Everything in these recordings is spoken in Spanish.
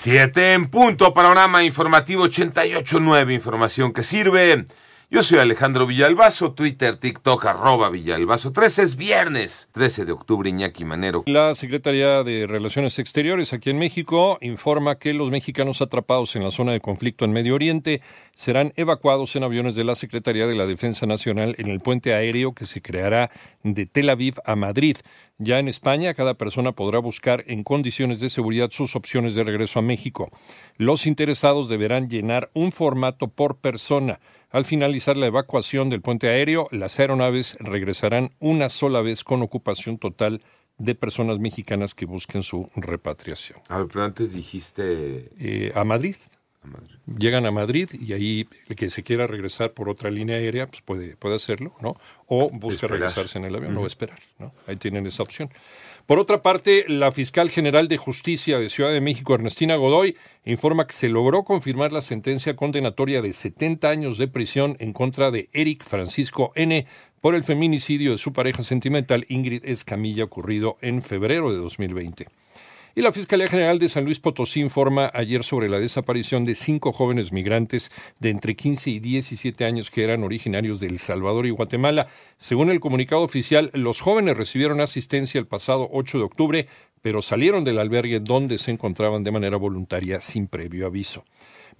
Siete en punto, panorama informativo 88.9, información que sirve. Yo soy Alejandro Villalbazo, Twitter, TikTok, arroba Villalbazo. 13 es viernes, 13 de octubre, Iñaki Manero. La Secretaría de Relaciones Exteriores aquí en México informa que los mexicanos atrapados en la zona de conflicto en Medio Oriente serán evacuados en aviones de la Secretaría de la Defensa Nacional en el puente aéreo que se creará de Tel Aviv a Madrid. Ya en España, cada persona podrá buscar en condiciones de seguridad sus opciones de regreso a México. Los interesados deberán llenar un formato por persona. Al finalizar la evacuación del puente aéreo, las aeronaves regresarán una sola vez con ocupación total de personas mexicanas que busquen su repatriación. A ver, pero antes dijiste... Eh, a Madrid. Llegan a Madrid y ahí el que se quiera regresar por otra línea aérea pues puede, puede hacerlo, ¿no? O busca Esperar. regresarse en el avión o esperar, ¿no? Ahí tienen esa opción. Por otra parte, la fiscal general de justicia de Ciudad de México, Ernestina Godoy, informa que se logró confirmar la sentencia condenatoria de 70 años de prisión en contra de Eric Francisco N. por el feminicidio de su pareja sentimental Ingrid Escamilla ocurrido en febrero de 2020. Y la Fiscalía General de San Luis Potosí informa ayer sobre la desaparición de cinco jóvenes migrantes de entre 15 y 17 años que eran originarios de El Salvador y Guatemala. Según el comunicado oficial, los jóvenes recibieron asistencia el pasado 8 de octubre, pero salieron del albergue donde se encontraban de manera voluntaria sin previo aviso.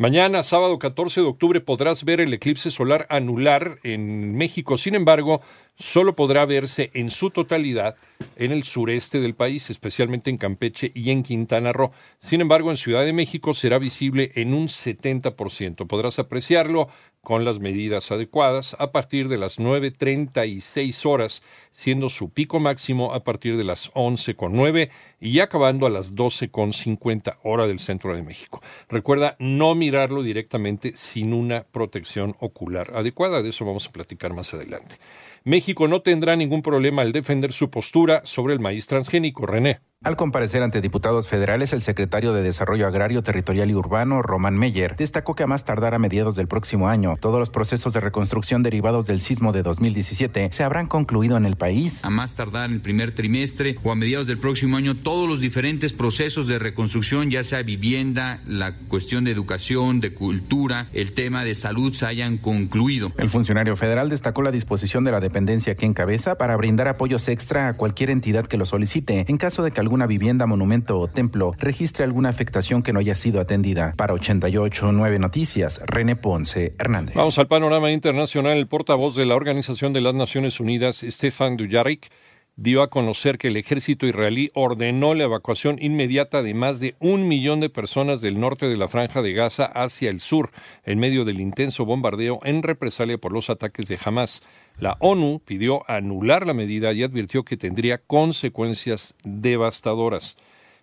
Mañana, sábado 14 de octubre, podrás ver el eclipse solar anular en México. Sin embargo, solo podrá verse en su totalidad en el sureste del país, especialmente en Campeche y en Quintana Roo. Sin embargo, en Ciudad de México será visible en un 70%. Podrás apreciarlo con las medidas adecuadas a partir de las 9.36 horas, siendo su pico máximo a partir de las 11.09 y acabando a las 12.50 hora del centro de México. Recuerda no mirarlo directamente sin una protección ocular adecuada. De eso vamos a platicar más adelante. México no tendrá ningún problema al defender su postura sobre el maíz transgénico. René. Al comparecer ante diputados federales, el secretario de Desarrollo Agrario, Territorial y Urbano, Román Meyer, destacó que a más tardar a mediados del próximo año, todos los procesos de reconstrucción derivados del sismo de 2017 se habrán concluido en el país. A más tardar en el primer trimestre o a mediados del próximo año, todos los diferentes procesos de reconstrucción, ya sea vivienda, la cuestión de educación, de cultura, el tema de salud, se hayan concluido. El funcionario federal destacó la disposición de la dependencia que encabeza para brindar apoyos extra a cualquier entidad que lo solicite en caso de que alguna vivienda, monumento o templo registre alguna afectación que no haya sido atendida. Para 889 Noticias, René Ponce Hernández. Vamos al panorama internacional. El portavoz de la Organización de las Naciones Unidas, Stefan Dujarric, dio a conocer que el ejército israelí ordenó la evacuación inmediata de más de un millón de personas del norte de la franja de Gaza hacia el sur, en medio del intenso bombardeo en represalia por los ataques de Hamas. La ONU pidió anular la medida y advirtió que tendría consecuencias devastadoras.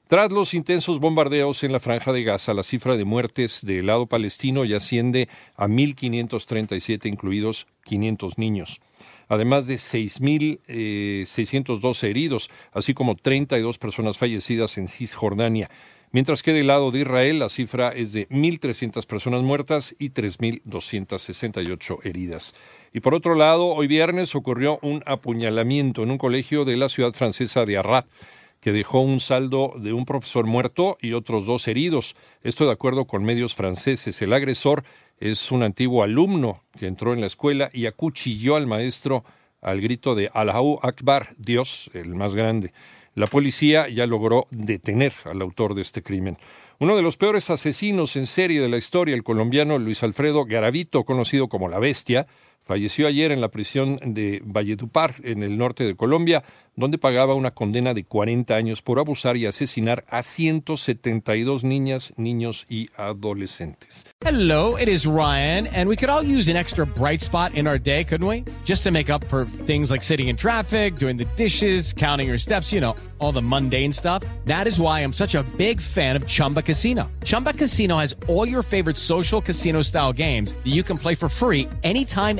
Tras los intensos bombardeos en la franja de Gaza, la cifra de muertes del lado palestino ya asciende a 1.537, incluidos 500 niños además de 6.612 heridos, así como 32 personas fallecidas en Cisjordania. Mientras que del lado de Israel la cifra es de 1.300 personas muertas y 3.268 heridas. Y por otro lado, hoy viernes ocurrió un apuñalamiento en un colegio de la ciudad francesa de Arras que dejó un saldo de un profesor muerto y otros dos heridos. Esto de acuerdo con medios franceses. El agresor es un antiguo alumno que entró en la escuela y acuchilló al maestro al grito de Allahu Akbar, Dios el más grande. La policía ya logró detener al autor de este crimen. Uno de los peores asesinos en serie de la historia, el colombiano Luis Alfredo Garavito, conocido como La Bestia, falleció ayer en la prisión de Valledupar, en el norte de Colombia, donde pagaba una condena de 40 años por abusar y asesinar a 172 niñas, niños y adolescentes. Hello, it is Ryan, and we could all use an extra bright spot in our day, couldn't we? Just to make up for things like sitting in traffic, doing the dishes, counting your steps, you know, all the mundane stuff. That is why I'm such a big fan of Chumba Casino. Chumba Casino has all your favorite social casino style games that you can play for free anytime,